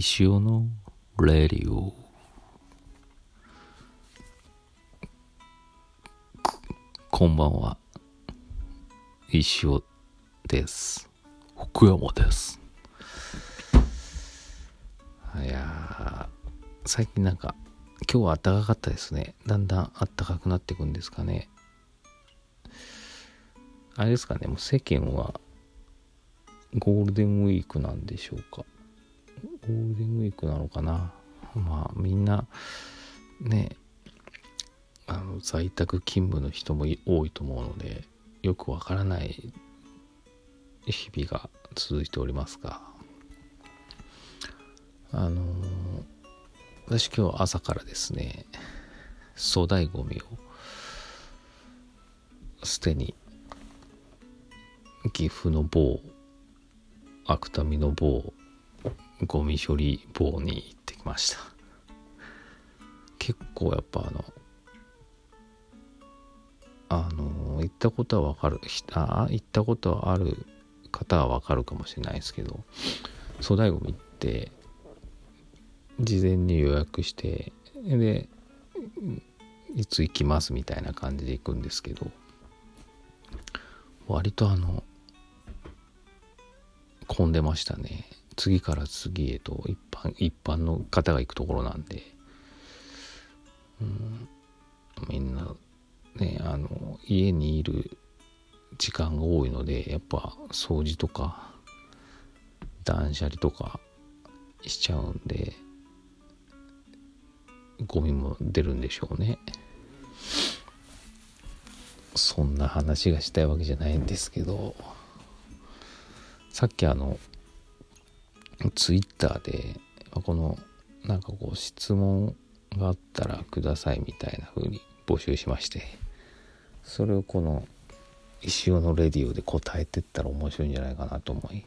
石尾のレディオ。こんばんは。石尾です。福山です。いや最近なんか今日は暖かかったですね。だんだん暖かくなっていくんですかね。あれですかねもう世間はゴールデンウィークなんでしょうか。ゴールデンウィークなのかな。まあみんなねあの在宅勤務の人も多いと思うのでよくわからない日々が続いておりますが。あの私今日朝からですね粗大ごみを捨てに岐阜の某芥見の某ゴミ処理棒に行ってきました。結構やっぱあのあの行ったことはわかる。あ行ったことはある方はわかるかもしれないですけど粗大ごみって事前に予約してでいつ行きますみたいな感じで行くんですけど割とあの混んでましたね。次から次へと一般一般の方が行くところなんで、うん、みんなねあの家にいる時間が多いのでやっぱ掃除とか断捨離とかしちゃうんでゴミも出るんでしょうね。そんな話がしたいわけじゃないんですけど。さっきあのツイッターでこのなんかこう質問があったらくださいみたいな風に募集しましてそれをこの石尾のレディオで答えてったら面白いんじゃないかなと思い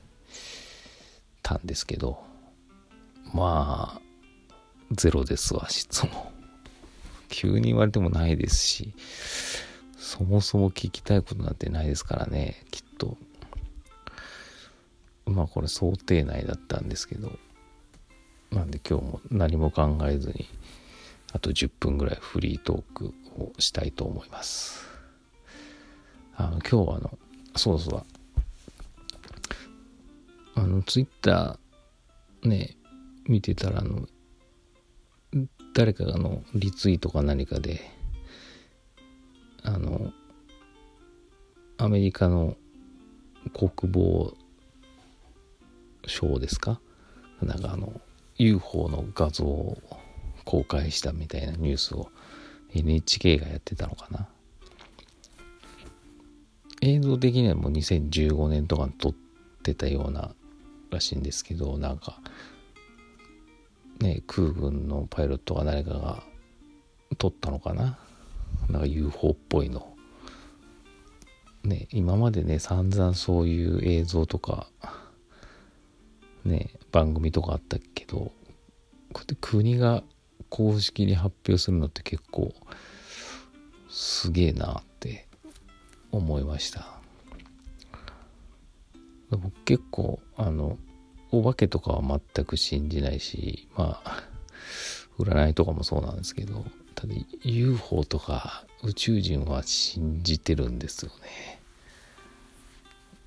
たんですけどまあゼロですわ質問。急に言われてもないですしそもそも聞きたいことなんてないですからねきっと。まあこれ想定内だったんですけどなんで今日も何も考えずにあと10分ぐらいフリートークをしたいと思います。あの今日はあのそうそうあのツイッターね見てたらあの誰かがのリツイートか何かであのアメリカの国防省ですか？なんかあの UFO の画像を公開したみたいなニュースを NHK がやってたのかな？映像的にはもう2015年とかに撮ってたようならしいんですけどなんかね空軍のパイロットが誰かが撮ったのかな？なんか UFO っぽいの。ね今までね散々そういう映像とかね番組とかあったけどこうやって国が公式に発表するのって結構すげえなって思いました。僕結構あのお化けとかは全く信じないしまあ占いとかもそうなんですけどただ UFO とか宇宙人は信じてるんですよね。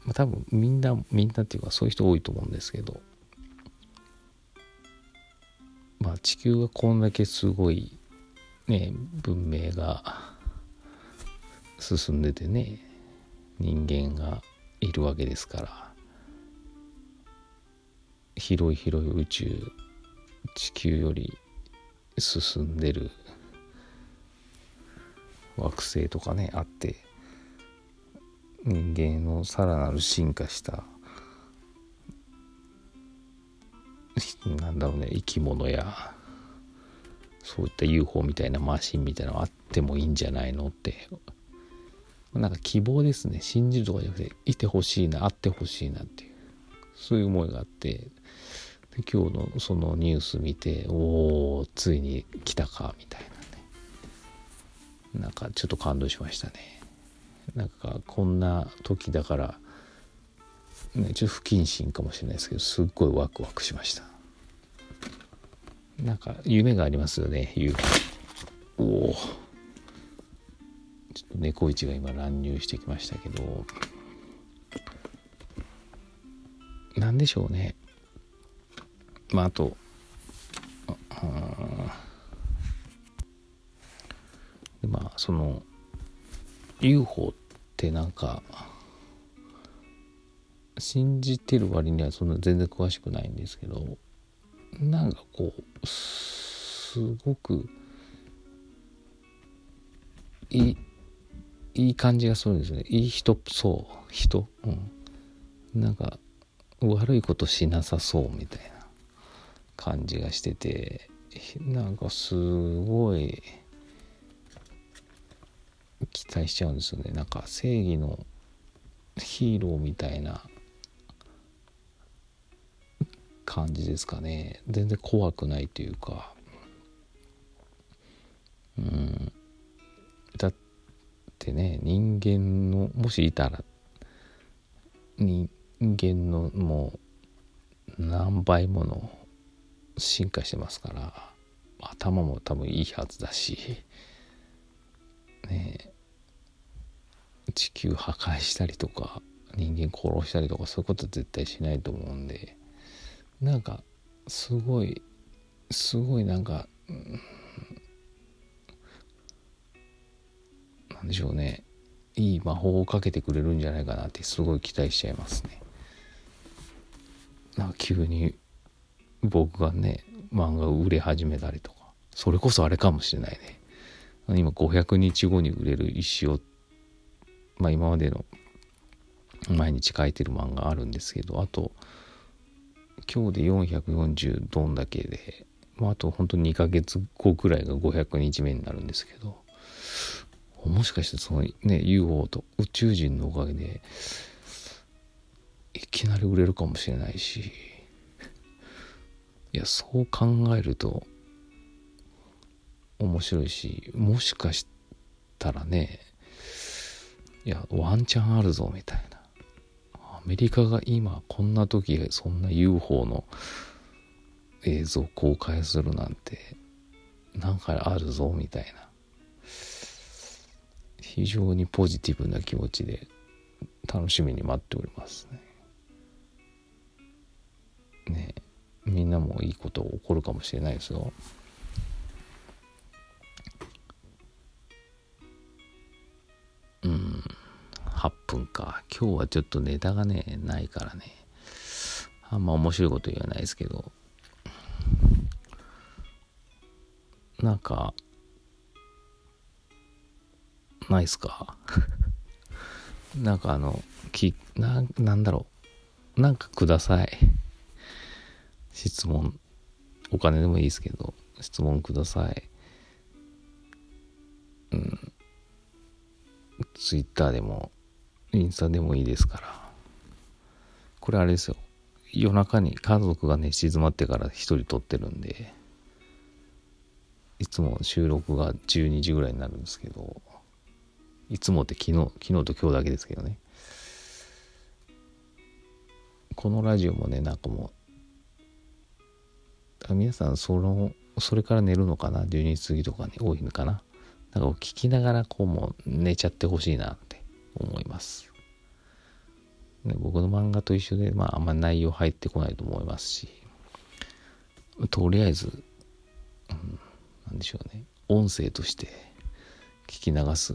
まあ、多分みんなみんなっていうかそういう人多いと思うんですけどまあ地球がこんだけすごいね文明が進んでてね人間がいるわけですから広い広い宇宙地球より進んでる惑星とかねあって人間のさらなる進化したなんだろうね生き物やそういった UFO みたいなマシンみたいなのあってもいいんじゃないのって。なんか希望ですね。信じるとかじゃなくていてほしいなあってほしいなっていう。そういう思いがあって。で今日のそのニュース見ておおついに来たかみたいなね。なんかちょっと感動しましたね。なんかこんな時だからねちょっと不謹慎かもしれないですけどすっごいワクワクしました。なんか夢がありますよね UFO おおちょっと猫市が今乱入してきましたけど。何でしょうね。まああとでまあその UFO ってなんか信じてる割にはそんな全然詳しくないんですけどなんかこうすごくいいいい感じがするんですね。いい人そう人？うん。なんか悪いことしなさそうみたいな感じがしててなんかすごい期待しちゃうんですよね。なんか正義のヒーローみたいな感じですかね。全然怖くないというか。うん。だってね人間のもしいたら人間のもう何倍もの進化してますから頭も多分いいはずだし。ね地球破壊したりとか人間殺したりとかそういうことは絶対しないと思うんでなんかすごいすごいなんか、うん、なんでしょうねいい魔法をかけてくれるんじゃないかなってすごい期待しちゃいますね。なんか急に僕がね漫画を売れ始めたりとかそれこそあれかもしれないね今500日後に売れる石をまあ今までの毎日書いてる漫画あるんですけどあと今日で440どんだけで、まあ、あと本当に2ヶ月後くらいが500日目になるんですけどもしかしてそのね UFO と宇宙人のおかげでいきなり売れるかもしれないしいやそう考えると面白いしもしかしたらねいやワンチャンあるぞみたいなアメリカが今こんな時そんな UFO の映像公開するなんてなんかあるぞみたいな非常にポジティブな気持ちで楽しみに待っておりますね。ねみんなもいいこと起こるかもしれないですよ。分か。今日はちょっとネタがねないからね。あんま面白いこと言わないですけど。なんかないっすか？なんかあのきななんだろう。なんかください。質問。お金でもいいですけど。質問ください。うん。ツイッターでも。インスタでもいいですから。これあれですよ。夜中に家族がね静まってから一人撮ってるんで。いつも収録が12時ぐらいになるんですけど。いつもって昨日昨日と今日だけですけどね。このラジオもねなんかもう皆さんそのそれから寝るのかな？12時過ぎとかに多いのかな？なんか聞きながらこうもう寝ちゃってほしいなって。思います。ね、僕の漫画と一緒で、まああんまり内容入ってこないと思いますし、とりあえず、うん、なんでしょうね、音声として聞き流す、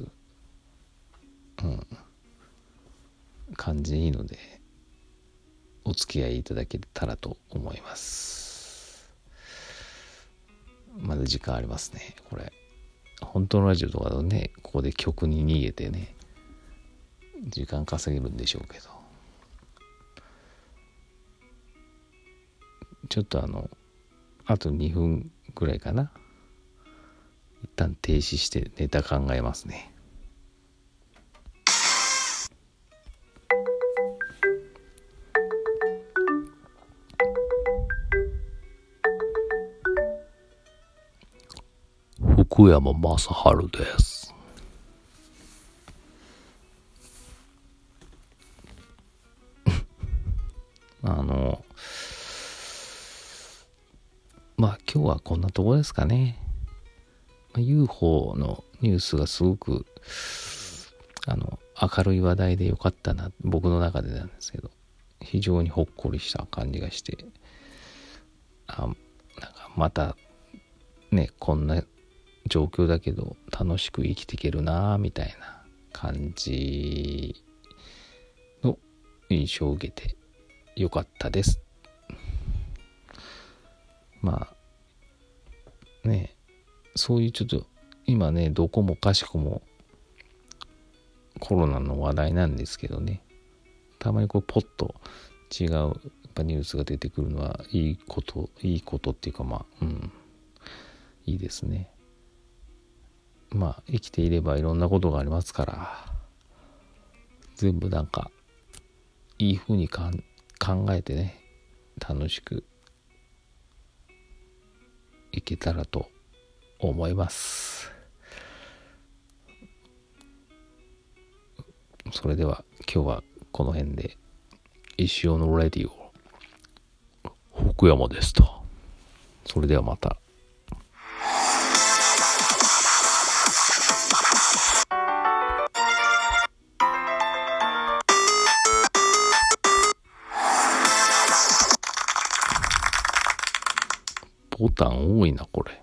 うん、感じいいので、お付き合いいただけたらと思います。まだ時間ありますね、これ。本当のラジオとかだとねここで曲に逃げてね時間稼げるんでしょうけど。ちょっとあのあと2分ぐらいかな。一旦停止してネタ考えますね。福山雅治です。あの、まあ今日はこんなとこですかね。UFO のニュースがすごく、あの、明るい話題でよかったな、僕の中でなんですけど、非常にほっこりした感じがして、あ、なんかまた、ね、こんな状況だけど楽しく生きていけるなみたいな感じの印象を受けてよかったです。まあねそういうちょっと今ねどこもかしこもコロナの話題なんですけどね。たまにこうポッと違うやっぱニュースが出てくるのはいいこといいことっていうかまあうん。いいですね。まあ生きていればいろんなことがありますから全部なんかいい風にかん考えてね楽しくいけたらと思います。それでは今日はこの辺で。石尾のレディオ福山ですと。それではまた。ボタン多いな、これ。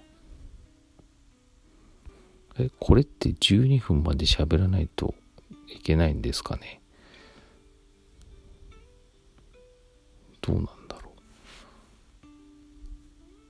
え、これって12分まで喋らないといけないんですかね？どうなの